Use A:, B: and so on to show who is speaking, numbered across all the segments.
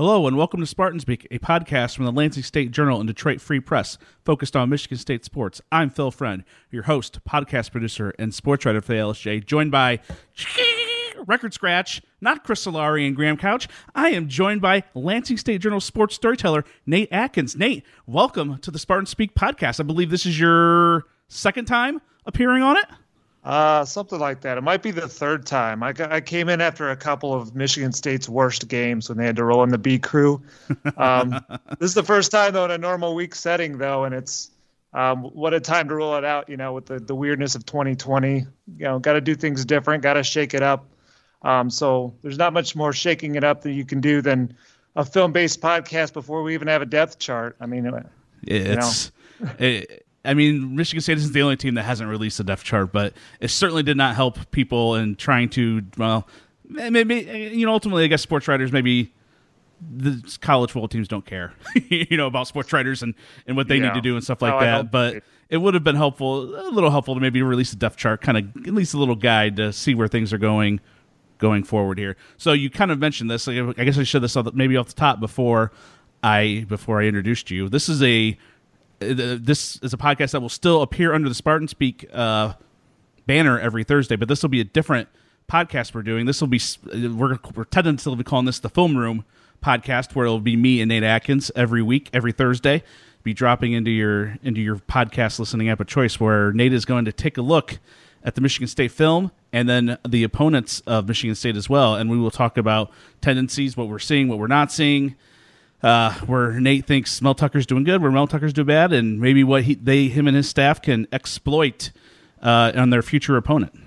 A: Hello and welcome to Spartan Speak, a podcast from the Lansing State Journal and Detroit Free Press, focused on Michigan State sports. I'm Phil Friend, your host, podcast producer, and sports writer for the LSJ, joined by record scratch, not Chris Solari and Graham Couch. I am joined by Lansing State Journal sports storyteller Nate Atkins. Nate, welcome to the Spartan Speak podcast. I believe this is your second time appearing on it.
B: Uh, something like that. It might be the third time. I, I came in after a couple of Michigan State's worst games when they had to roll in the B crew. Um, this is the first time though in a normal week setting though, and it's um, what a time to roll it out. You know, with the the weirdness of 2020. You know, got to do things different. Got to shake it up. Um, so there's not much more shaking it up that you can do than a film-based podcast before we even have a depth chart. I mean,
A: it's. You know. it, I mean, Michigan State isn't the only team that hasn't released a depth chart, but it certainly did not help people in trying to, well, maybe, you know, ultimately, I guess sports writers maybe the college football teams don't care, you know, about sports writers and, and what they yeah. need to do and stuff like oh, that. But it would have been helpful, a little helpful to maybe release a depth chart, kind of at least a little guide to see where things are going going forward here. So you kind of mentioned this. I guess I should have maybe off the top before I before I introduced you. This is a this is a podcast that will still appear under the Spartan Speak uh, banner every Thursday, but this will be a different podcast we're doing. This will be we're we're tentatively calling this the Film Room podcast, where it'll be me and Nate Atkins every week, every Thursday, be dropping into your into your podcast listening app of choice, where Nate is going to take a look at the Michigan State film and then the opponents of Michigan State as well, and we will talk about tendencies, what we're seeing, what we're not seeing uh, where Nate thinks Mel Tucker's doing good, where Mel Tucker's doing bad, and maybe what he, they, him, and his staff can exploit uh, on their future opponent.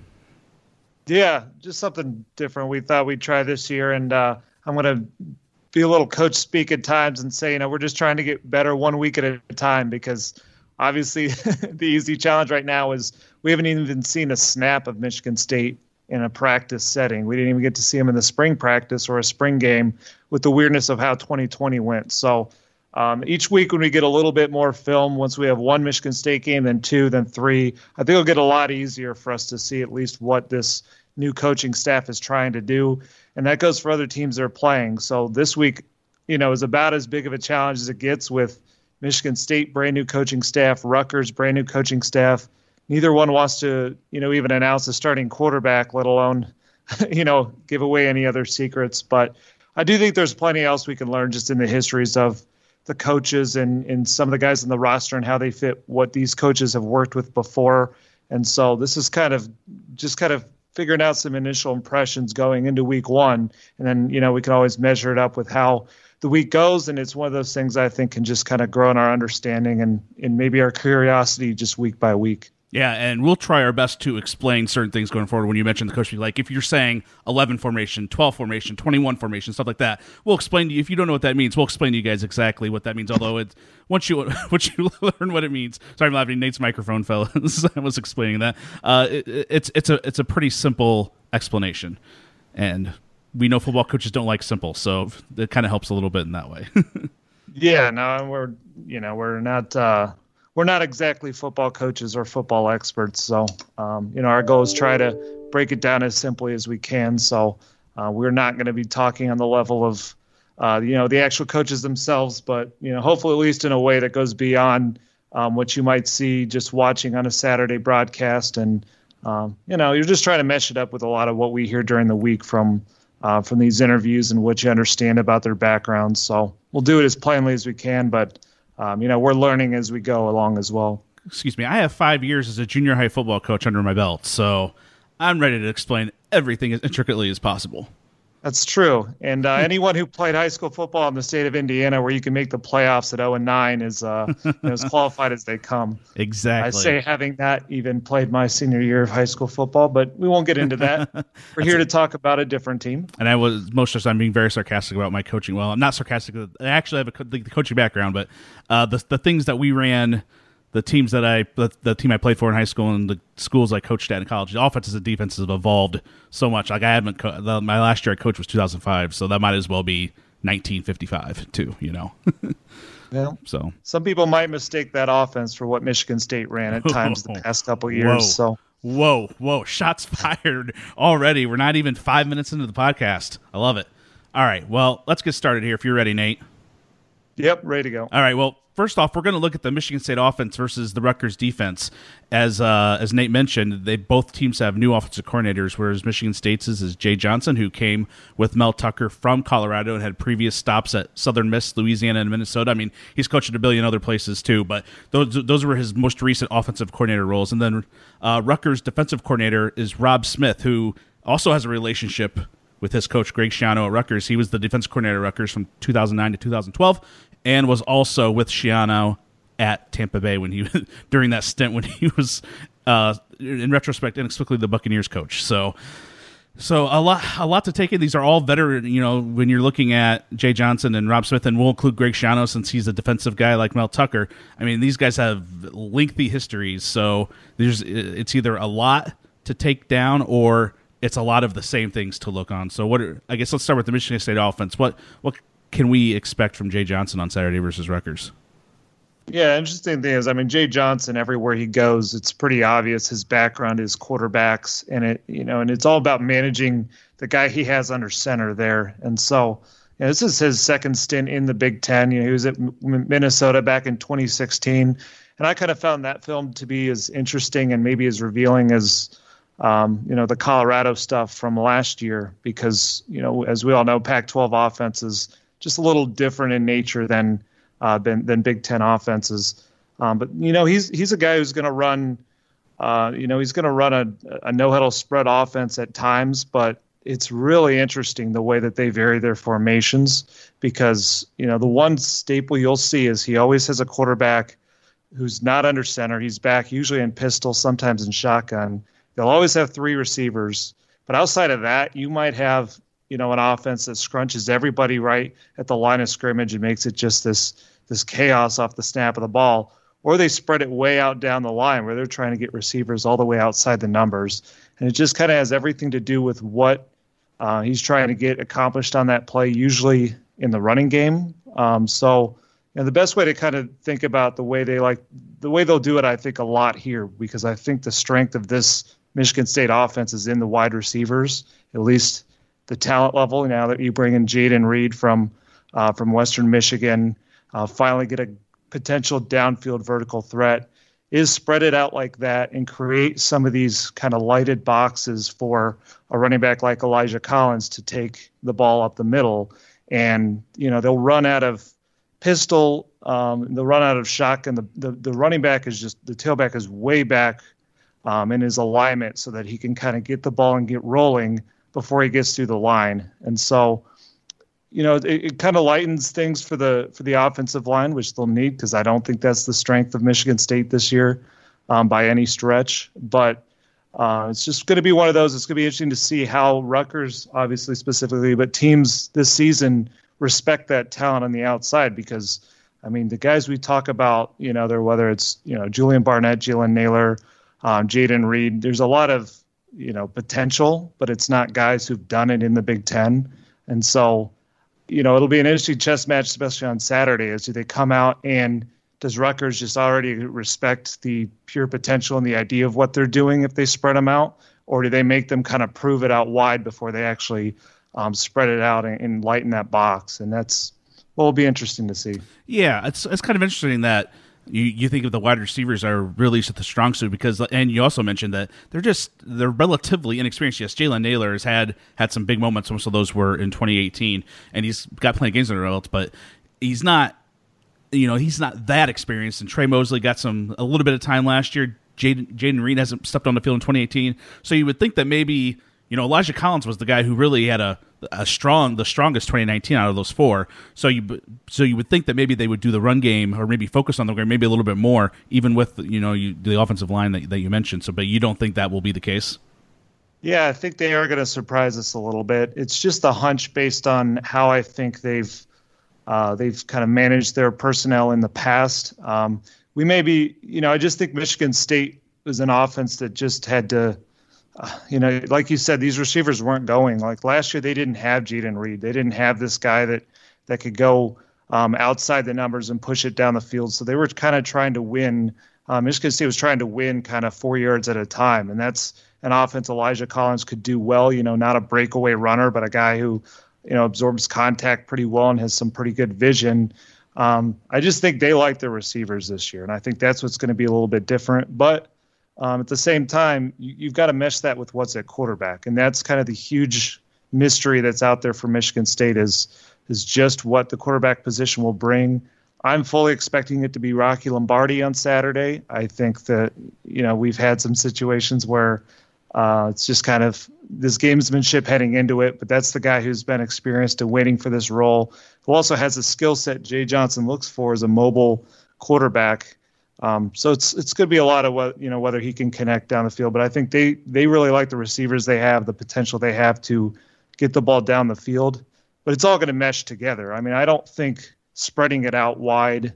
B: Yeah, just something different. We thought we'd try this year, and uh, I'm going to be a little coach speak at times and say, you know, we're just trying to get better one week at a time because obviously the easy challenge right now is we haven't even seen a snap of Michigan State in a practice setting. We didn't even get to see them in the spring practice or a spring game with the weirdness of how 2020 went. So um, each week when we get a little bit more film, once we have one Michigan State game, then two, then three, I think it'll get a lot easier for us to see at least what this new coaching staff is trying to do. And that goes for other teams that are playing. So this week, you know, is about as big of a challenge as it gets with Michigan State brand new coaching staff, Rutgers brand new coaching staff neither one wants to, you know, even announce a starting quarterback, let alone, you know, give away any other secrets. But I do think there's plenty else we can learn just in the histories of the coaches and, and some of the guys in the roster and how they fit what these coaches have worked with before. And so this is kind of just kind of figuring out some initial impressions going into week one. And then, you know, we can always measure it up with how the week goes. And it's one of those things I think can just kind of grow in our understanding and, and maybe our curiosity just week by week.
A: Yeah, and we'll try our best to explain certain things going forward. When you mention the coach, like if you're saying 11 formation, 12 formation, 21 formation, stuff like that, we'll explain to you. If you don't know what that means, we'll explain to you guys exactly what that means. Although it's once you once you learn what it means. Sorry, I'm laughing. Nate's microphone fell. I was explaining that. Uh, it, it's it's a it's a pretty simple explanation, and we know football coaches don't like simple, so it kind of helps a little bit in that way.
B: yeah, no, we're you know we're not. Uh we're not exactly football coaches or football experts. So, um, you know, our goal is try to break it down as simply as we can. So, uh, we're not going to be talking on the level of, uh, you know, the actual coaches themselves, but you know, hopefully at least in a way that goes beyond um, what you might see just watching on a Saturday broadcast. And um, you know, you're just trying to mesh it up with a lot of what we hear during the week from uh, from these interviews and what you understand about their backgrounds. So we'll do it as plainly as we can, but um, you know, we're learning as we go along as well.
A: Excuse me. I have five years as a junior high football coach under my belt, so I'm ready to explain everything as intricately as possible.
B: That's true. And uh, anyone who played high school football in the state of Indiana, where you can make the playoffs at 0 and 9, is uh, you know, as qualified as they come.
A: Exactly.
B: I say having that even played my senior year of high school football, but we won't get into that. We're here to talk about a different team.
A: And I was most of the time being very sarcastic about my coaching. Well, I'm not sarcastic. I actually have a, the, the coaching background, but uh, the the things that we ran the teams that I the, the, team I played for in high school and the schools I coached at in college, the offenses and defenses have evolved so much. Like I haven't co- the, my last year I coached was 2005, so that might as well be 1955 too. You know.
B: yeah.
A: So
B: some people might mistake that offense for what Michigan State ran at times the past couple years. Whoa. So.
A: Whoa, whoa! Shots fired already. We're not even five minutes into the podcast. I love it. All right, well, let's get started here. If you're ready, Nate.
B: Yep, ready to go.
A: All right, well, first off, we're going to look at the Michigan State offense versus the Rutgers defense. As uh, as Nate mentioned, they both teams have new offensive coordinators, whereas Michigan State's is, Jay Johnson, who came with Mel Tucker from Colorado and had previous stops at Southern Miss, Louisiana, and Minnesota. I mean, he's coached at a billion other places too, but those those were his most recent offensive coordinator roles. And then uh, Rutgers defensive coordinator is Rob Smith, who also has a relationship with his coach Greg Schiano at Rutgers. He was the defensive coordinator at Rutgers from 2009 to 2012, and was also with Schiano at Tampa Bay when he during that stint when he was uh, in retrospect inexplicably the Buccaneers coach. So so a lot a lot to take in. These are all veteran, you know, when you're looking at Jay Johnson and Rob Smith and we'll include Greg Schiano since he's a defensive guy like Mel Tucker. I mean, these guys have lengthy histories, so there's it's either a lot to take down or it's a lot of the same things to look on. So what are, I guess let's start with the Michigan State offense. What what can we expect from Jay Johnson on Saturday versus Rutgers?
B: Yeah, interesting thing is, I mean, Jay Johnson, everywhere he goes, it's pretty obvious his background is quarterbacks, and it, you know, and it's all about managing the guy he has under center there. And so, you know, this is his second stint in the Big Ten. You know, he was at Minnesota back in 2016, and I kind of found that film to be as interesting and maybe as revealing as, um, you know, the Colorado stuff from last year, because you know, as we all know, Pac-12 offenses just a little different in nature than uh, than than Big Ten offenses. Um, but you know, he's he's a guy who's going to run. Uh, you know, he's going to run a, a no huddle spread offense at times, but it's really interesting the way that they vary their formations because you know the one staple you'll see is he always has a quarterback who's not under center. He's back usually in pistol, sometimes in shotgun. They'll always have three receivers, but outside of that, you might have you know, an offense that scrunches everybody right at the line of scrimmage and makes it just this this chaos off the snap of the ball, or they spread it way out down the line where they're trying to get receivers all the way outside the numbers, and it just kind of has everything to do with what uh, he's trying to get accomplished on that play, usually in the running game. Um, so, know, the best way to kind of think about the way they like the way they'll do it, I think a lot here because I think the strength of this Michigan State offense is in the wide receivers, at least the talent level. Now that you bring in Jayden Reed from uh, from Western Michigan, uh, finally get a potential downfield vertical threat, is spread it out like that and create some of these kind of lighted boxes for a running back like Elijah Collins to take the ball up the middle. And you know they'll run out of pistol, um, they'll run out of shotgun. The, the the running back is just the tailback is way back um, in his alignment so that he can kind of get the ball and get rolling before he gets through the line. And so, you know, it, it kind of lightens things for the for the offensive line, which they'll need because I don't think that's the strength of Michigan State this year um, by any stretch. But uh, it's just going to be one of those. It's going to be interesting to see how Rutgers, obviously specifically, but teams this season respect that talent on the outside because. I mean, the guys we talk about, you know, they're whether it's you know Julian Barnett, Jalen Nailor, um, Jayden Reed. There's a lot of you know potential, but it's not guys who've done it in the Big Ten. And so, you know, it'll be an interesting chess match, especially on Saturday. Is do they come out and does Rutgers just already respect the pure potential and the idea of what they're doing if they spread them out, or do they make them kind of prove it out wide before they actually um, spread it out and, and lighten that box? And that's what will be interesting to see.
A: Yeah, it's it's kind of interesting that you you think of the wide receivers are really the strong suit because and you also mentioned that they're just they're relatively inexperienced. Yes, Jalen Nailor has had had some big moments. Most of those were in 2018, and he's got plenty of games under belt, but he's not you know he's not that experienced. And Tre Mosley got some a little bit of time last year. Jayden, Jayden Reed hasn't stepped on the field in 2018, so you would think that maybe you know Elijah Collins was the guy who really had a a strong, the strongest 2019 out of those four. So you so you would think that maybe they would do the run game or maybe focus on the game maybe a little bit more, even with you know you, the offensive line that that you mentioned. So, but you don't think that will be the case?
B: Yeah, I think they are going to surprise us a little bit. It's just a hunch based on how I think they've uh, they've kind of managed their personnel in the past. Um, we may be, you know, I just think Michigan State was an offense that just had to you know, like you said, these receivers weren't going. Like last year, they didn't have Jayden Reed. They didn't have this guy that that could go um, outside the numbers and push it down the field. So they were kind of trying to win. Um, Michigan State was trying to win kind of four yards at a time, and that's an offense Elijah Collins could do well. You know, not a breakaway runner, but a guy who you know absorbs contact pretty well and has some pretty good vision. Um, I just think they like their receivers this year, and I think that's what's going to be a little bit different. But um, at the same time, you, have got to mesh that with what's at quarterback, and that's kind of the huge mystery that's out there for Michigan State is is just what the quarterback position will bring. I'm fully expecting it to be Rocky Lombardi on Saturday. I think that you know we've had some situations where uh, it's just kind of this gamesmanship heading into it, but that's the guy who's been experienced and waiting for this role, who also has a skill set Jay Johnson looks for as a mobile quarterback um, so it's it's going to be a lot of what you know whether he can connect down the field, but I think they they really like the receivers they have, the potential they have to get the ball down the field. But it's all going to mesh together. I mean, I don't think spreading it out wide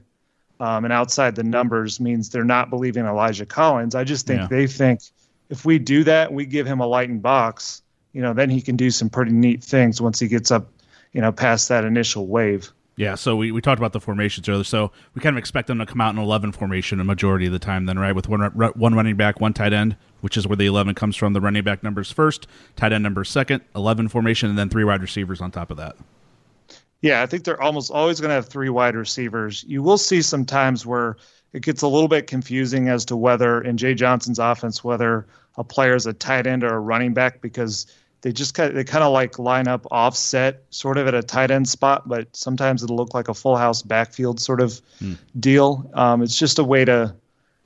B: um, and outside the numbers means they're not believing Elijah Collins. I just think yeah. they think if we do that, we give him a lighting box, you know, then he can do some pretty neat things once he gets up, you know, past that initial wave.
A: Yeah, so we, we talked about the formations earlier. So we kind of expect them to come out in 11 formation a majority of the time, then, right? With one, one running back, one tight end, which is where the 11 comes from. The running back numbers first, tight end numbers second, 11 formation, and then three wide receivers on top of that.
B: Yeah, I think they're almost always going to have three wide receivers. You will see some times where it gets a little bit confusing as to whether, in Jay Johnson's offense, whether a player is a tight end or a running back because they just kind of, they kind of like line up offset sort of at a tight end spot, but sometimes it'll look like a full house backfield sort of hmm. deal. Um, it's just a way to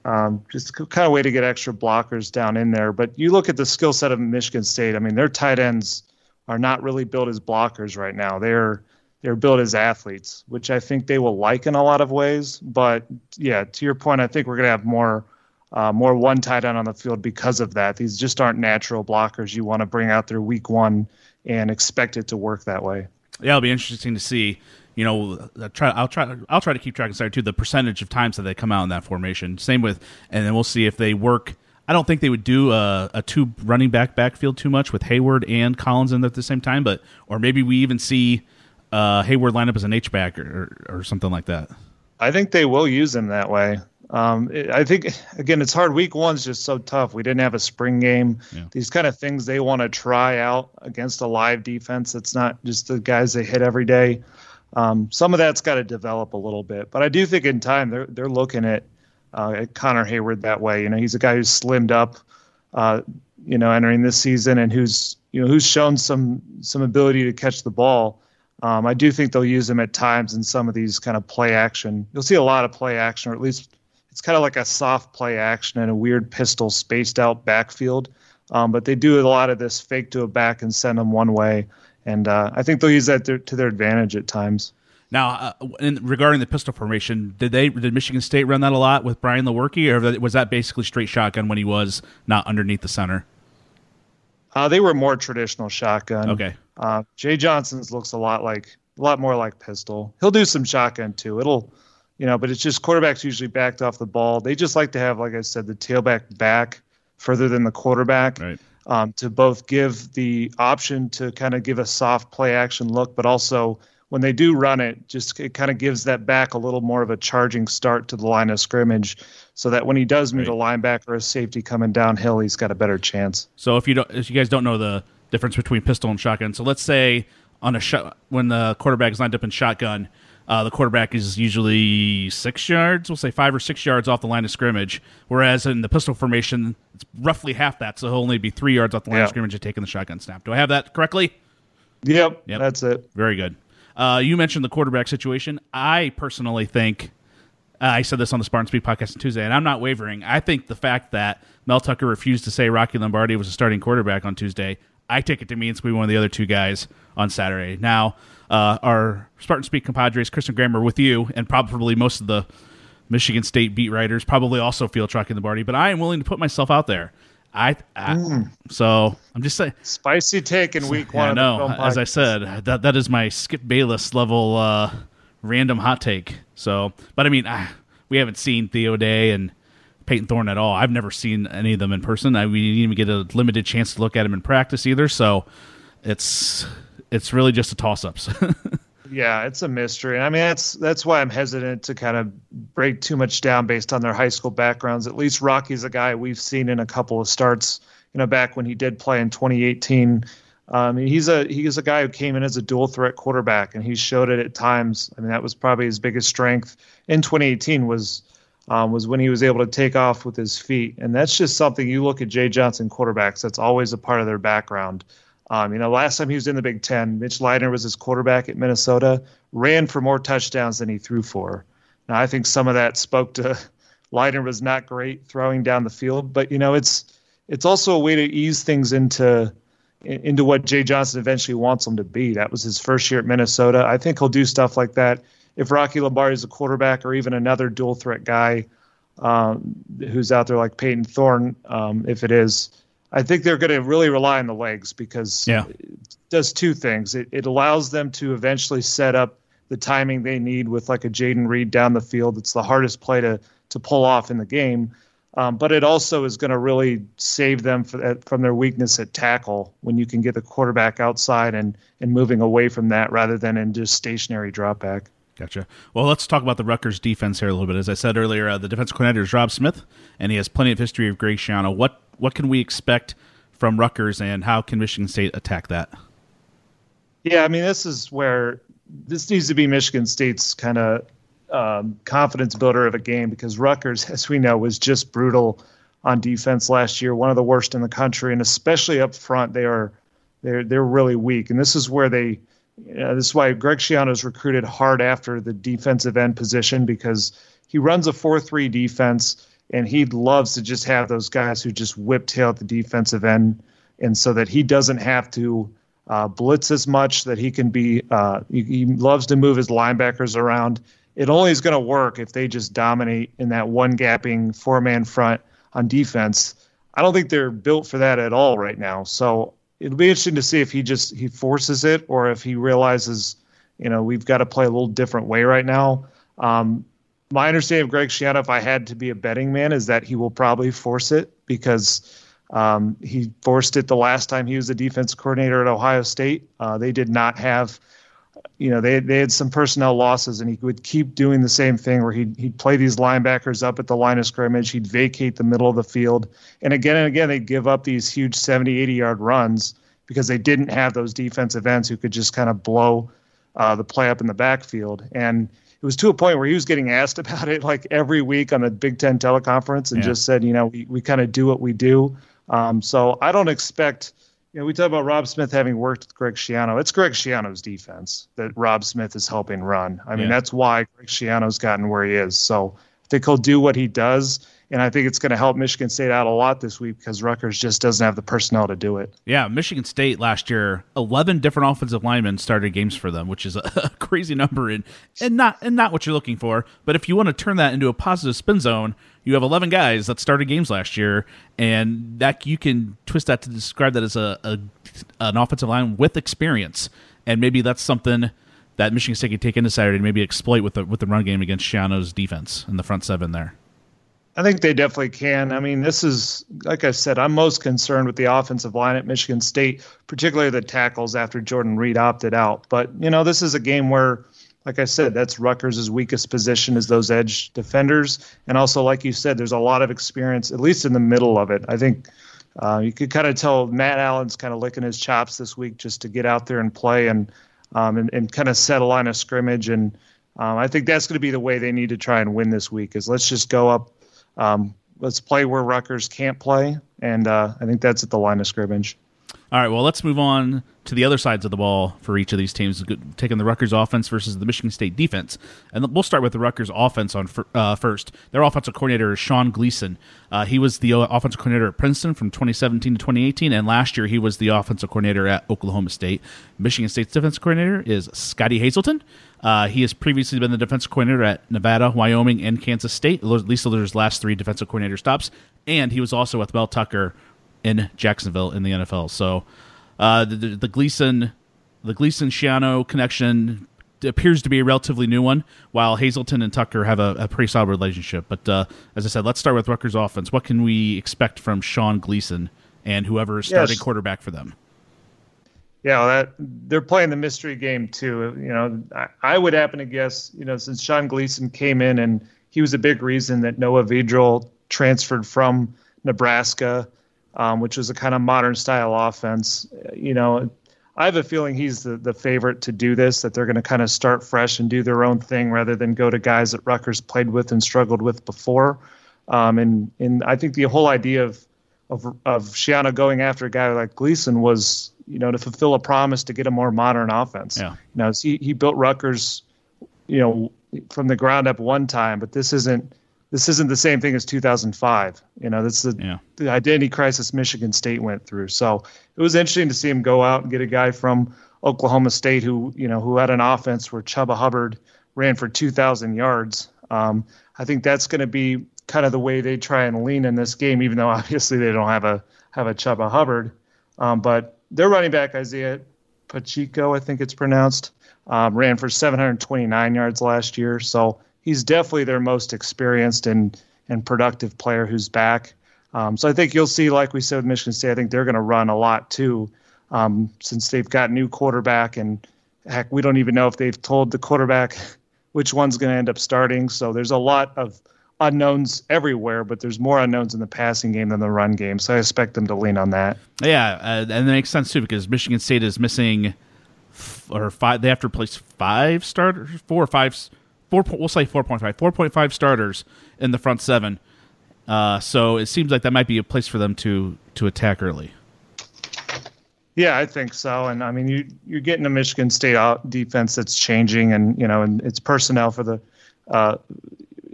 B: um, just kind of way to get extra blockers down in there. But you look at the skill set of Michigan State. I mean, their tight ends are not really built as blockers right now. They're they're built as athletes, which I think they will like in a lot of ways. But yeah, to your point, I think we're going to have more uh, more one tight end on the field because of that. These just aren't natural blockers you want to bring out there week one and expect it to work that way.
A: Yeah, it'll be interesting to see. You know, I'll try. I'll try. I'll try to keep track of sorry too the percentage of times that they come out in that formation. Same with, and then we'll see if they work. I don't think they would do a, a two running back backfield too much with Heyward and Collins in there at the same time, but or maybe we even see uh, Heyward line up as an H back or, or, or something like that.
B: I think they will use him that way. Um, it, I think again, it's hard. Week one's just so tough. We didn't have a spring game. Yeah. These kind of things they want to try out against a live defense. It's not just the guys they hit every day. Um, some of that's got to develop a little bit, but I do think in time they're they're looking at, uh, at Connor Heyward that way. You know, he's a guy who's slimmed up, uh, you know, entering this season and who's you know who's shown some some ability to catch the ball. Um, I do think they'll use him at times in some of these kind of play action. You'll see a lot of play action, or at least it's kind of like a soft play action and a weird pistol spaced out backfield. Um, but they do a lot of this fake to a back and send them one way, and uh, I think they'll use that to, to their advantage at times.
A: Now, uh, in, regarding the pistol formation, did they did Michigan State run that a lot with Brian Lewerke, or was that basically straight shotgun when he was not underneath the center?
B: Uh, they were more traditional shotgun.
A: Okay.
B: Uh, Jay Johnson's looks a lot like a lot more like pistol. He'll do some shotgun too. It'll you know, but it's just quarterbacks usually backed off the ball. They just like to have, like I said, the tailback back further than the quarterback
A: right.
B: um, to both give the option to kind of give a soft play action look, but also when they do run it, just it kind of gives that back a little more of a charging start to the line of scrimmage, so that when he does meet right. a linebacker or a safety coming downhill, he's got a better chance.
A: So if you don't, if you guys don't know the difference between pistol and shotgun, so let's say on a shot when the quarterback is lined up in shotgun uh, the quarterback is usually six yards, we'll say five or six yards off the line of scrimmage. Whereas in the pistol formation, it's roughly half that, so he'll only be three yards off the line yeah. of scrimmage and taking the shotgun snap. Do I have that correctly?
B: Yep, yep. that's it.
A: Very good. Uh, you mentioned the quarterback situation. I personally think uh, I said this on the Spartan Speak podcast on Tuesday, and I'm not wavering. I think the fact that Mel Tucker refused to say Rocky Lombardi was a starting quarterback on Tuesday, I take it to mean it's going to be one of the other two guys on Saturday. Now, uh, our Spartan Speak compadres, Chris and Graham, with you, and probably most of the Michigan State beat writers probably also feel trucking the party, but I am willing to put myself out there. I, I mm. so I'm just saying
B: spicy take in week one.
A: I know, as I said, that that is my Skip Bayless level uh, random hot take. So, but I mean, I, we haven't seen Theo Day and Payton Thorne at all. I've never seen any of them in person. I we didn't even get a limited chance to look at them in practice either. So, it's it's really just a toss ups.
B: yeah, it's a mystery. I mean, that's that's why I'm hesitant to kind of break too much down based on their high school backgrounds. At least Rocky's a guy we've seen in a couple of starts. You know, back when he did play in 2018. Um, he's a he's a guy who came in as a dual threat quarterback, and he showed it at times. I mean, that was probably his biggest strength in 2018 was um, was when he was able to take off with his feet, and that's just something you look at Jay Johnson quarterbacks. That's always a part of their background. Um, you know, last time he was in the Big Ten, Mitch Leidner was his quarterback at Minnesota, ran for more touchdowns than he threw for. Now, I think some of that spoke to Leidner was not great throwing down the field, but you know, it's it's also a way to ease things into into what Jay Johnson eventually wants him to be. That was his first year at Minnesota. I think he'll do stuff like that if Rocky Lombardi is a quarterback or even another dual threat guy um, who's out there like Payton Thorne, um, if it is. I think they're going to really rely on the legs because
A: yeah.
B: it does two things. It, it allows them to eventually set up the timing they need with like a Jayden Reed down the field. It's the hardest play to to pull off in the game. Um, but it also is going to really save them for, from their weakness at tackle when you can get the quarterback outside and, and moving away from that rather than in just stationary drop back.
A: Gotcha. Well, let's talk about the Rutgers defense here a little bit. As I said earlier, uh, the defensive coordinator is Rob Smith, and he has plenty of history of Greg Schiano. What what can we expect from Rutgers, and how can Michigan State attack that?
B: Yeah, I mean, this is where this needs to be Michigan State's kind of um, confidence builder of a game because Rutgers, as we know, was just brutal on defense last year, one of the worst in the country, and especially up front, they are they're they're really weak. And this is where they know, this is why Greg Schiano is recruited hard after the defensive end position because he runs a 4 3 defense and he loves to just have those guys who just whip tail at the defensive end. And so that he doesn't have to uh, blitz as much, that he can be, uh, he, he loves to move his linebackers around. It only is going to work if they just dominate in that one gapping four man front on defense. I don't think they're built for that at all right now. So it'll be interesting to see if he just he forces it or if he realizes, you know, we've got to play a little different way right now. Um, my understanding of Greg Schiano, if I had to be a betting man, is that he will probably force it because um, he forced it the last time he was the defense coordinator at Ohio State. Uh, they did not have you know they they had some personnel losses, and he would keep doing the same thing where he'd he'd play these linebackers up at the line of scrimmage, he'd vacate the middle of the field, and again and again they'd give up these huge 70, 80 yard runs because they didn't have those defensive ends who could just kind of blow uh, the play up in the backfield. And it was to a point where he was getting asked about it like every week on the Big Ten teleconference, and yeah. just said, you know, we we kind of do what we do. Um, so I don't expect you know, we talk about Rob Smith having worked with Greg Schiano. It's Greg Schiano's defense that Rob Smith is helping run. I mean, yeah. that's why Greg Schiano's gotten where he is. So think he'll do what he does. And I think it's going to help Michigan State out a lot this week because Rutgers just doesn't have the personnel to do it.
A: Yeah, Michigan State last year, eleven different offensive linemen started games for them, which is a crazy number and and not and not what you're looking for. But if you want to turn that into a positive spin zone, you have 11 guys that started games last year, and that you can twist that to describe that as a, a an offensive line with experience, and maybe that's something that Michigan State could take into Saturday and maybe exploit with the with the run game against Schiano's defense in the front seven there.
B: I think they definitely can. I mean, this is like I said, I'm most concerned with the offensive line at Michigan State, particularly the tackles after Jordan Reid opted out. But you know, this is a game where like I said, that's Rutgers' weakest position is those edge defenders, and also like you said, there's a lot of experience, at least in the middle of it. I think uh, you could kind of tell Matt Allen's kind of licking his chops this week just to get out there and play and um, and, and kind of set a line of scrimmage. And um, I think that's going to be the way they need to try and win this week. Is let's just go up, um, let's play where Rutgers can't play, and uh, I think that's at the line of scrimmage.
A: All right, well, let's move on to the other sides of the ball for each of these teams, taking the Rutgers offense versus the Michigan State defense. And we'll start with the Rutgers offense on uh, first. Their offensive coordinator is Sean Gleeson. Uh, he was the uh, offensive coordinator at Princeton from 2017 to 2018, and last year he was the offensive coordinator at Oklahoma State. Michigan State's defense coordinator is Scottie Hazelton. Uh, he has previously been the defensive coordinator at Nevada, Wyoming, and Kansas State, at least those last three defensive coordinator stops. And he was also with Mel Tucker in Jacksonville in the NFL. So uh, the, the, Gleeson the Gleeson Schiano connection appears to be a relatively new one, while Hazelton and Tucker have a, a pretty solid relationship. But uh, as I said, let's start with Rutgers offense. What can we expect from Sean Gleeson and whoever is starting yes. quarterback for them?
B: Yeah, that they're playing the mystery game too. You know, I, I, would happen to guess, you know, since Sean Gleeson came in and he was a big reason that Noah Vedral transferred from Nebraska um, which was a kind of modern style offense. You know, I have a feeling he's the, the favorite to do this, that they're going to kind of start fresh and do their own thing rather than go to guys that Rutgers played with and struggled with before. Um, and, and I think the whole idea of, of, of Schiano going after a guy like Gleeson was, you know, to fulfill a promise to get a more modern offense.
A: Yeah.
B: You know, he, he built Rutgers, you know, from the ground up one time, but this isn't, this isn't the same thing as 2005. You know, that's the, yeah. the identity crisis Michigan State went through. So it was interesting to see him go out and get a guy from Oklahoma State who, you know, who had an offense where Chuba Hubbard ran for 2,000 yards. Um, I think that's going to be kind of the way they try and lean in this game, even though obviously they don't have a have a Chuba Hubbard. Um, but their running back Isaiah Pacheco, I think it's pronounced, um, ran for 729 yards last year. So he's definitely their most experienced and and productive player who's back. Um, so I think you'll see, like we said with Michigan State, I think they're going to run a lot too, um, since they've got new quarterback and heck, we don't even know if they've told the quarterback which one's going to end up starting. So there's a lot of unknowns everywhere, but there's more unknowns in the passing game than the run game. So I expect them to lean on that.
A: Yeah, uh, and that makes sense too because Michigan State is missing f- or five. They have to replace five starters, four or five four. We'll say four point five. Four point five starters in the front seven. Uh, so it seems like that might be a place for them to to attack early.
B: Yeah, I think so. And I mean, you you're getting a Michigan State defense that's changing, and you know, and it's personnel for the, uh,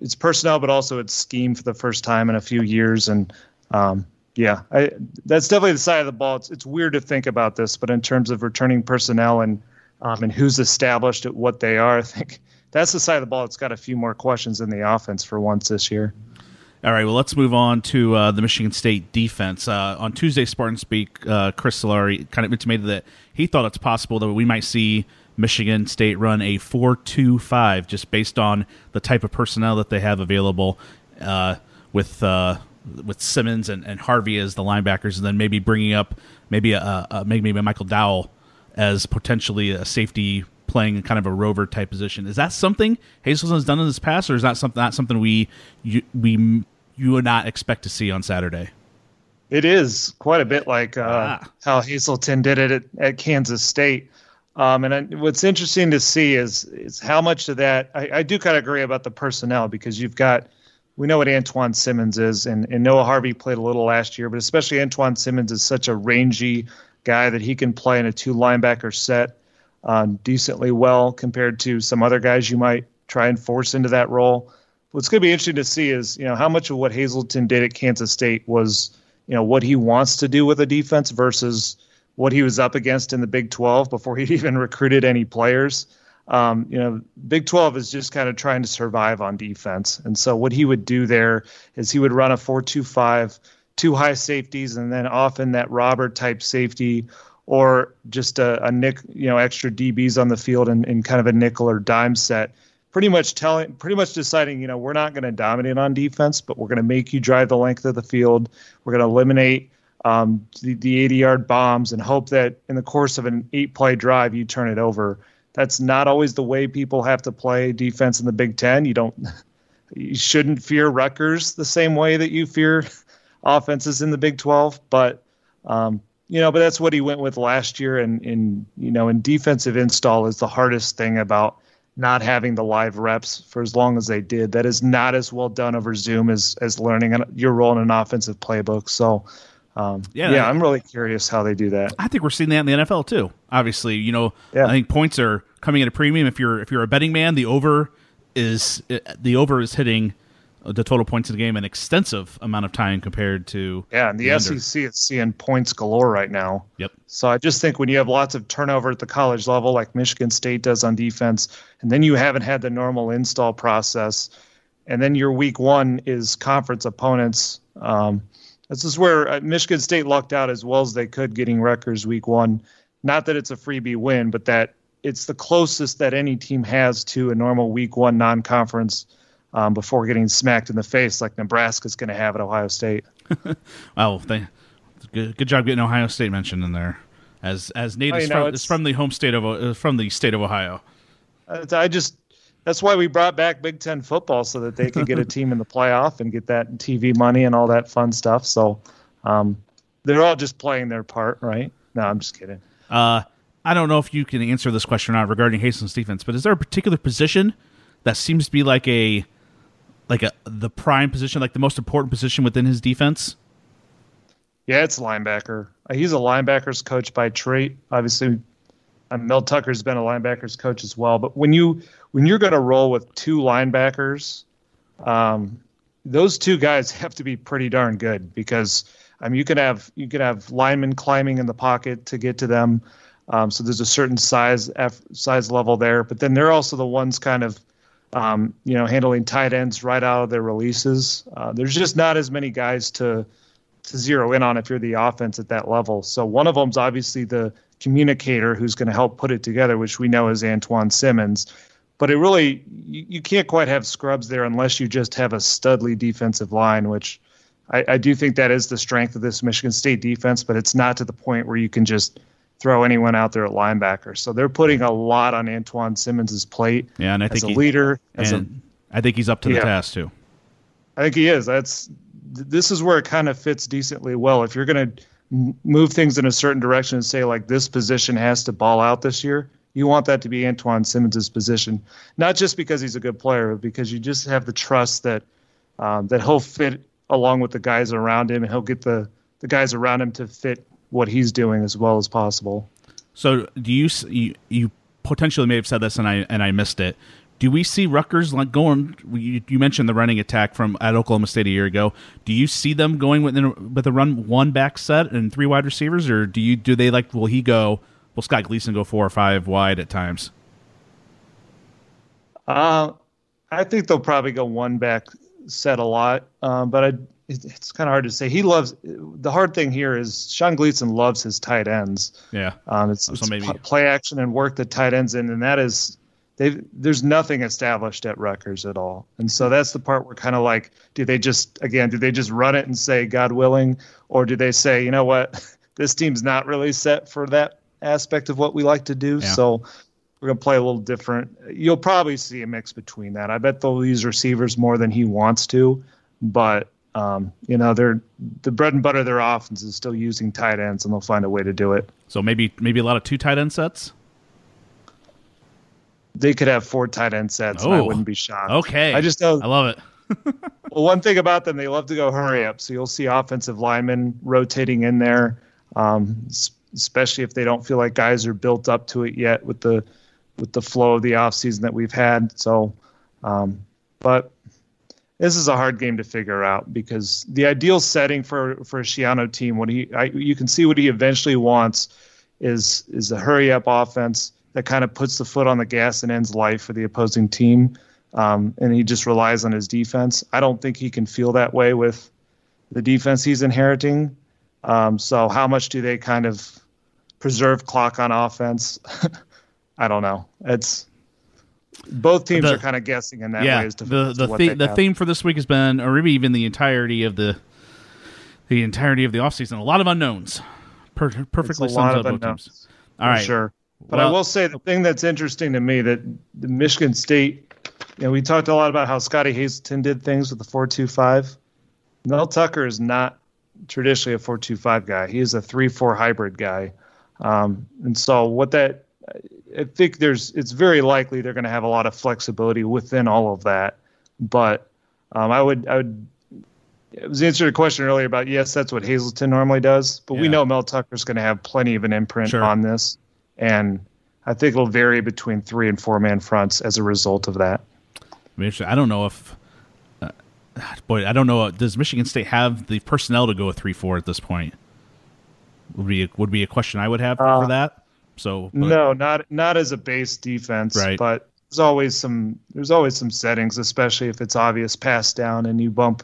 B: it's personnel, but also it's scheme for the first time in a few years. And um, yeah, I, that's definitely the side of the ball. It's it's weird to think about this, but in terms of returning personnel and um, and who's established at what they are, I think that's the side of the ball that's got a few more questions in the offense for once this year.
A: All right, well, let's move on to uh, the Michigan State defense. Uh, on Tuesday, Spartan Speak, uh, Chris Solari kind of intimated that he thought it's possible that we might see Michigan State run a 4 2 5 just based on the type of personnel that they have available uh, with. Uh, with Simmons and, and Harvey as the linebackers, and then maybe bringing up maybe a, a maybe Michael Dowell as potentially a safety playing kind of a rover type position. Is that something Hazelton's done in this past, or is that something not something we you, we you would not expect to see on Saturday?
B: It is quite a bit like uh, ah. how Hazelton did it at, at Kansas State. Um, and I, what's interesting to see is is how much of that I, I do kind of agree about the personnel because you've got we know what Antoine Simmons is, and, and Noah Harvey played a little last year, but especially Antoine Simmons is such a rangy guy that he can play in a two linebacker set um, decently well compared to some other guys you might try and force into that role. What's going to be interesting to see is you know how much of what Hazelton did at Kansas State was you know what he wants to do with a defense versus what he was up against in the Big 12 before he even recruited any players. Um, you know, Big 12 is just kind of trying to survive on defense, and so what he would do there is he would run a four-two-five, two high safeties, and then often that robber type safety or just a, a nick, you know, extra DBs on the field and, in kind of a nickel or dime set. Pretty much telling, pretty much deciding, you know, we're not going to dominate on defense, but we're going to make you drive the length of the field. We're going to eliminate um, the, the 80 yard bombs and hope that in the course of an eight play drive, you turn it over. That's not always the way people have to play defense in the Big Ten. You don't, you shouldn't fear Rutgers the same way that you fear offenses in the Big 12, but um, you know, but that's what he went with last year. And in you know, in defensive install is the hardest thing about not having the live reps for as long as they did. That is not as well done over Zoom as as learning your role in an offensive playbook. So, Um,
A: Yeah,
B: yeah, I'm really curious how they do that.
A: I think we're seeing that in the NFL too. Obviously, you know,
B: Yeah.
A: I think points are coming at a premium. If you're if you're a betting man, the over is the over is hitting the total points in the game an extensive amount of time compared to
B: Yeah, and the,
A: under.
B: SEC is seeing points galore right now.
A: Yep.
B: So I just think when you have lots of turnover at the college level, like Michigan State does on defense, and then you haven't had the normal install process, and then your week one is conference opponents. Um, this is where uh, Michigan State lucked out as well as they could getting Rutgers week one. Not that it's a freebie win, but that it's the closest that any team has to a normal week one non-conference um, before getting smacked in the face like Nebraska's going to have at Ohio State.
A: Oh, they, good, good job getting Ohio State mentioned in there. As as Nate is
B: know,
A: from, is from the home state of uh, from the state of Ohio.
B: I just that's why we brought back Big Ten football so that they could get a team in the playoff and get that TV money and all that fun stuff. So um, they're all just playing their part, right? No, I'm just kidding.
A: Uh, I don't know if you can answer this question or not regarding Hastings' defense, but is there a particular position that seems to be like a like a the prime position, like the most important position within his defense?
B: Yeah, it's linebacker. He's a linebackers coach by trait. Obviously, uh, Mel Tucker's been a linebackers coach as well. But when you when you're going to roll with two linebackers, um, those two guys have to be pretty darn good because I mean you could have you could have linemen climbing in the pocket to get to them. Um, so there's a certain size F, size level there, but then they're also the ones kind of um, you know handling tight ends right out of their releases. Uh, there's just not as many guys to to zero in on if you're the offense at that level. So one of them's obviously the communicator who's going to help put it together, which we know is Antoine Simmons. But it really, you, you can't quite have scrubs there unless you just have a studly defensive line, which I, I do think that is the strength of this Michigan State defense, but it's not to the point where you can just throw anyone out there at linebacker. So they're putting a lot on Antoine Simmons's plate
A: Yeah, and I
B: as
A: think
B: a
A: he,
B: leader, as a
A: and I think he's up to the task too.
B: I think he is. That's this is where it kind of fits decently well. If you're going to move things in a certain direction and say like this position has to ball out this year, you want that to be Antoine Simmons' position, not just because he's a good player, but because you just have the trust that um, that he'll fit along with the guys around him, and he'll get the the guys around him to fit what he's doing as well as possible.
A: So do you you, you potentially may have said this and I and I missed it. Do we see Rutgers like going? You, you mentioned the running attack from at Oklahoma State a year ago. Do you see them going with with a run one back set and three wide receivers, or do you do they like? Will he go? Will Scott Gleeson go four or five wide at times?
B: Uh, I think they'll probably go one back set a lot, um, but I, it's kind of hard to say. He loves the hard thing here is Sean Gleeson loves his tight ends.
A: Yeah,
B: Um, it's, it's
A: maybe-
B: play action and work the tight ends in, and that is they there's nothing established at Rutgers at all, and so that's the part where kind of like, do they just again, do they just run it and say God willing, or do they say, you know what, this team's not really set for that aspect of what we like to do,
A: Yeah.
B: so we're gonna play a little different. You'll probably see a mix between that. I bet they'll use receivers more than he wants to, but. Um, you know, they're the bread and butter of their offense is still using tight ends, and they'll find a way to do it.
A: so maybe maybe a lot of two tight end sets.
B: they could have four tight end sets, and I
A: Oh.
B: wouldn't be shocked.
A: Okay,
B: I just know.
A: I love it.
B: Well, one thing about them, they love to go hurry up. So you'll see offensive linemen rotating in there, um, especially if they don't feel like guys are built up to it yet with the with the flow of the offseason that we've had. So, um, but this is a hard game to figure out because the ideal setting for for a Schiano team, what he I, you can see what he eventually wants is is a hurry up offense that kind of puts the foot on the gas and ends life for the opposing team, um, and he just relies on his defense. I don't think he can feel that way with the defense he's inheriting. Um, so how much do they kind of preserve clock on offense? I don't know. It's both teams
A: The-
B: are kind of guessing in that
A: yeah,
B: way as to,
A: the the the, the theme for this week has been, or maybe even the entirety of the the entirety of the offseason, a lot of unknowns. Per- perfectly
B: It's a lot
A: up
B: of
A: both
B: unknowns.
A: teams. All right,
B: Sure. But I will say the thing that's interesting to me that the Michigan State, you know, we talked a lot about how Scottie Hazelton did things with the four-two-five. Mel Tucker is not traditionally a four-two-five guy. He is a three-four hybrid guy. Um, and so what that, I think there's, it's very likely they're going to have a lot of flexibility within all of that. But um, I would, I would it was answering a question earlier about yes, that's what Hazelton normally does, but we know Mel Tucker's going to have plenty of an imprint
A: Sure.
B: on this, and I think it'll vary between three and four man fronts as a result of that.
A: I, mean, I don't know if. Uh, boy, I don't know. Does Michigan State have the personnel to go a three four at this point? Would be a, would be a question I would have
B: Uh,
A: for that. So but-
B: No, not not as a base defense,
A: Right.
B: but there's always some there's always some settings, especially if it's obvious pass down and you bump,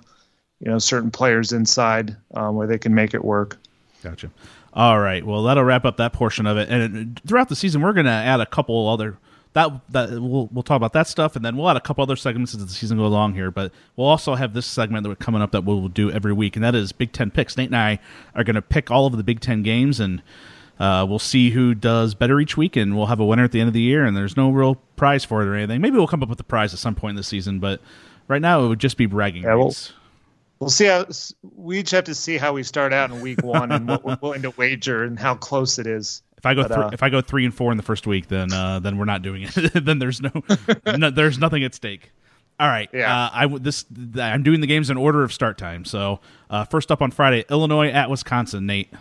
B: you know, certain players inside um, where they can make it work.
A: Gotcha. All right. Well, that'll wrap up that portion of it. And throughout the season, we're going to add a couple other that that we'll we'll talk about that stuff, and then we'll add a couple other segments as the season goes along here. But we'll also have this segment that we're coming up that we'll do every week, and that is Big Ten picks. Nate and I are going to pick all of the Big Ten games, and uh, we'll see who does better each week, and we'll have a winner at the end of the year. And there's no real prize for it or anything. Maybe we'll come up with a prize at some point in the season, but right now it would just be bragging
B: Yeah,
A: rights.
B: We'll see how we each have to see how we start out in week one and what we're willing to wager and how close it is.
A: If I go
B: But,
A: thr-
B: uh,
A: if I go three and four in the first week, then uh, then we're not doing it. then there's no, no there's nothing at stake. All right.
B: Yeah.
A: Uh, I this I'm doing the games in order of start time. So uh, first up on Friday, Illinois at Wisconsin. Nate.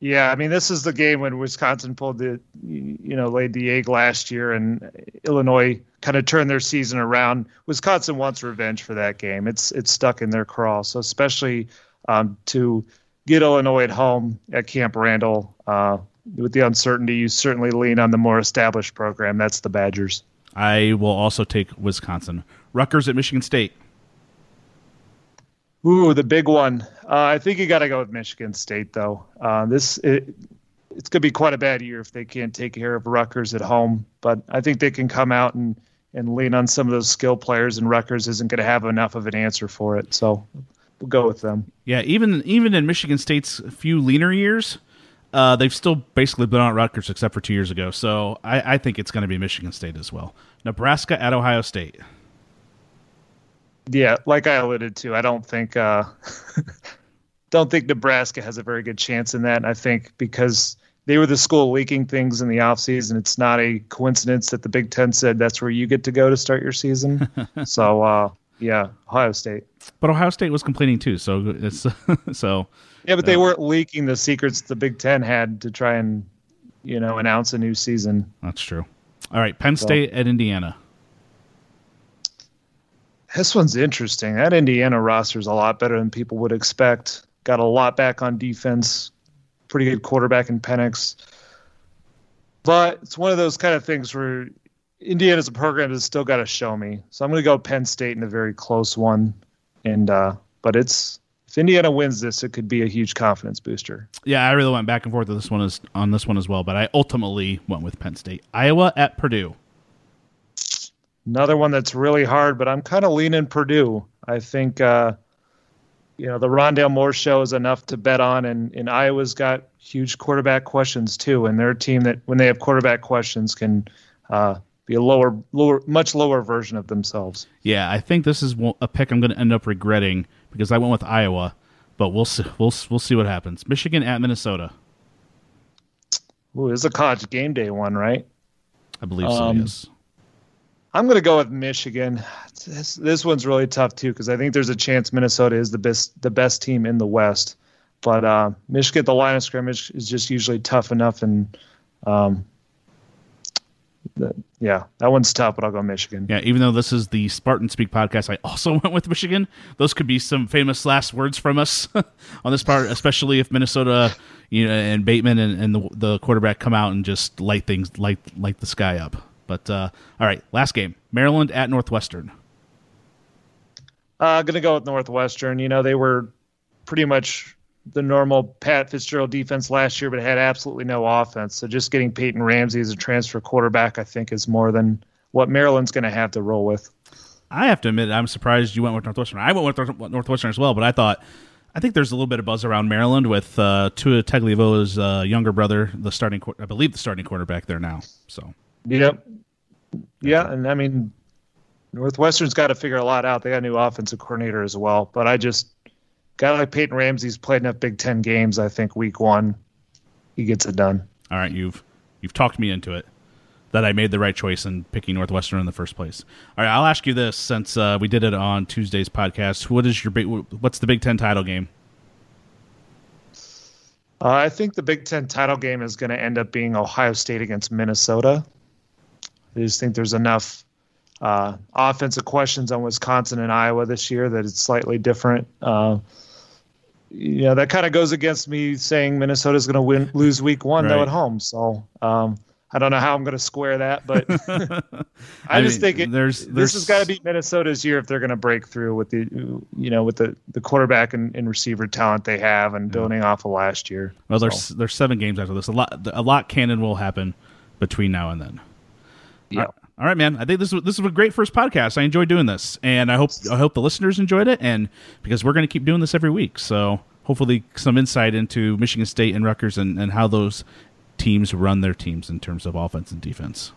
B: Yeah, I mean, this is the game when Wisconsin pulled the, you know, laid the egg last year, and Illinois kind of turned their season around. Wisconsin wants revenge for that game. It's it's stuck in their crawl. So especially um, to get Illinois at home at Camp Randall, uh, with the uncertainty, you certainly lean on the more established program. That's the Badgers.
A: I will also take Wisconsin. Rutgers at Michigan State.
B: Ooh, the big one. Uh, I think you got to go with Michigan State, though. Uh, this it, it's going to be quite a bad year if they can't take care of Rutgers at home. But I think they can come out and, and lean on some of those skill players, and Rutgers isn't going to have enough of an answer for it. So we'll go with them.
A: Yeah, even even in Michigan State's few leaner years, uh, they've still basically been on Rutgers except for two years ago. So I, I think it's going to be Michigan State as well. Nebraska at Ohio State.
B: Yeah, like I alluded to, I don't think uh, don't think Nebraska has a very good chance in that. And I think because they were the school leaking things in the offseason, it's not a coincidence that the Big Ten said that's where you get to go to start your season. so uh, yeah, Ohio State.
A: But Ohio State was complaining too. So it's so
B: Yeah, but they weren't leaking the secrets the Big Ten had to try and you know announce a new season.
A: That's true. All right, Penn State at Indiana.
B: This one's interesting. That Indiana roster is a lot better than people would expect. Got a lot back on defense. Pretty good quarterback in Penix. But it's one of those kind of things where Indiana's a program that's still got to show me. So I'm going to go Penn State in a very close one. And uh, but it's if Indiana wins this, it could be a huge confidence booster.
A: Yeah, I really went back and forth with this one as, on this one as well, but I ultimately went with Penn State. Iowa at Purdue.
B: Another one that's really hard, but I'm kind of leaning Purdue. I think, uh, you know, the Rondale Moore show is enough to bet on, and, and Iowa's got huge quarterback questions too. And they're a team that, when they have quarterback questions, can uh, be a lower, lower, much lower version of themselves.
A: Yeah, I think this is a pick I'm going to end up regretting because I went with Iowa, but we'll see, we'll we'll see what happens. Michigan at Minnesota.
B: Ooh, this is a college game day one, right?
A: I believe so.
B: Um,
A: Yes.
B: I'm going to go with Michigan. This, this one's really tough too because I think there's a chance Minnesota is the best the best team in the West, but uh, Michigan the line of scrimmage is just usually tough enough, and um, yeah, that one's tough. But I'll go Michigan.
A: Yeah, even though this is the Spartan Speak podcast, I also went with Michigan. Those could be some famous last words from us on this part, especially if Minnesota, you know, and Bateman and, and the, the quarterback come out and just light things, light light the sky up. But uh, all right, last game: Maryland at Northwestern.
B: Uh, gonna go with Northwestern. You know they were pretty much the normal Pat Fitzgerald defense last year, but had absolutely no offense. So just getting Peyton Ramsey as a transfer quarterback, I think, is more than what Maryland's going to have to roll with.
A: I have to admit, I'm surprised you went with Northwestern. I went with Northwestern as well, but I thought. I think there's a little bit of buzz around Maryland with uh, Tua Tagovailoa's uh, younger brother, the starting, I believe, the starting quarterback there now. So
B: Yep. Yeah, and I mean, Northwestern's got to figure a lot out. They got a new offensive coordinator as well, but I just guy like Peyton Ramsey's played enough Big Ten games. I think week one, he gets it done.
A: All right, you've you've talked me into it. that I made the right choice in picking Northwestern in the first place. All right, I'll ask you this since uh, we did it on Tuesday's podcast. What is your big? What's the Big Ten title game?
B: Uh, I think the Big Ten title game is going to end up being Ohio State against Minnesota. I just think there's enough uh, offensive questions on Wisconsin and Iowa this year that it's slightly different. Uh, you know that kind of goes against me saying Minnesota's going to win lose week one right. though at home. So um, I don't know how I'm going to square that, but I, I, just mean, think it, there's, there's, this has got to be Minnesota's year if they're going to break through with the you know with the, the quarterback and, and receiver talent they have and building off of last year.
A: Well, so. there's there's seven games after this. A lot a lot canon will happen between now and then.
B: Yeah.
A: All right, man. I think this was this was a great first podcast. I enjoyed doing this, and I hope I hope the listeners enjoyed it. And because we're going to keep doing this every week, so hopefully some insight into Michigan State and Rutgers and, and how those teams run their teams in terms of offense and defense.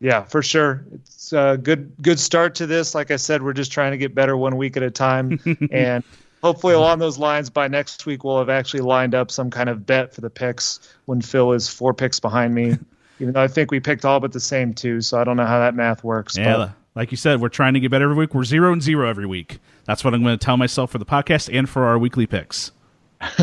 B: Yeah, for sure. It's a good good start to this. Like I said, we're just trying to get better one week at a time, and hopefully along those lines by next week we'll have actually lined up some kind of bet for the picks when Phil is four picks behind me even though I think we picked all but the same two. So I don't know how that math works.
A: Yeah, but. like you said, we're trying to get better every week. We're zero and zero every week. That's what I'm going to tell myself for the podcast and for our weekly picks.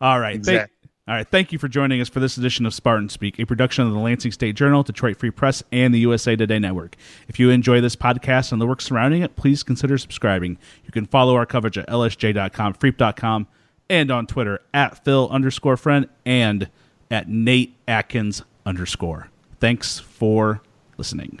A: all right. Exactly. Thank, all right. Thank you for joining us for this edition of Spartan Speak, a production of the Lansing State Journal, Detroit Free Press, and the USA Today Network. If you enjoy this podcast and the work surrounding it, please consider subscribing. You can follow our coverage at lsj.com, freep.com, and on Twitter at Phil underscore friend and at Nate Atkins underscore. Thanks for listening.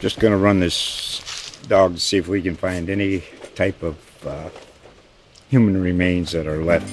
C: Just going to run this dog to see if we can find any type of uh, human remains that are left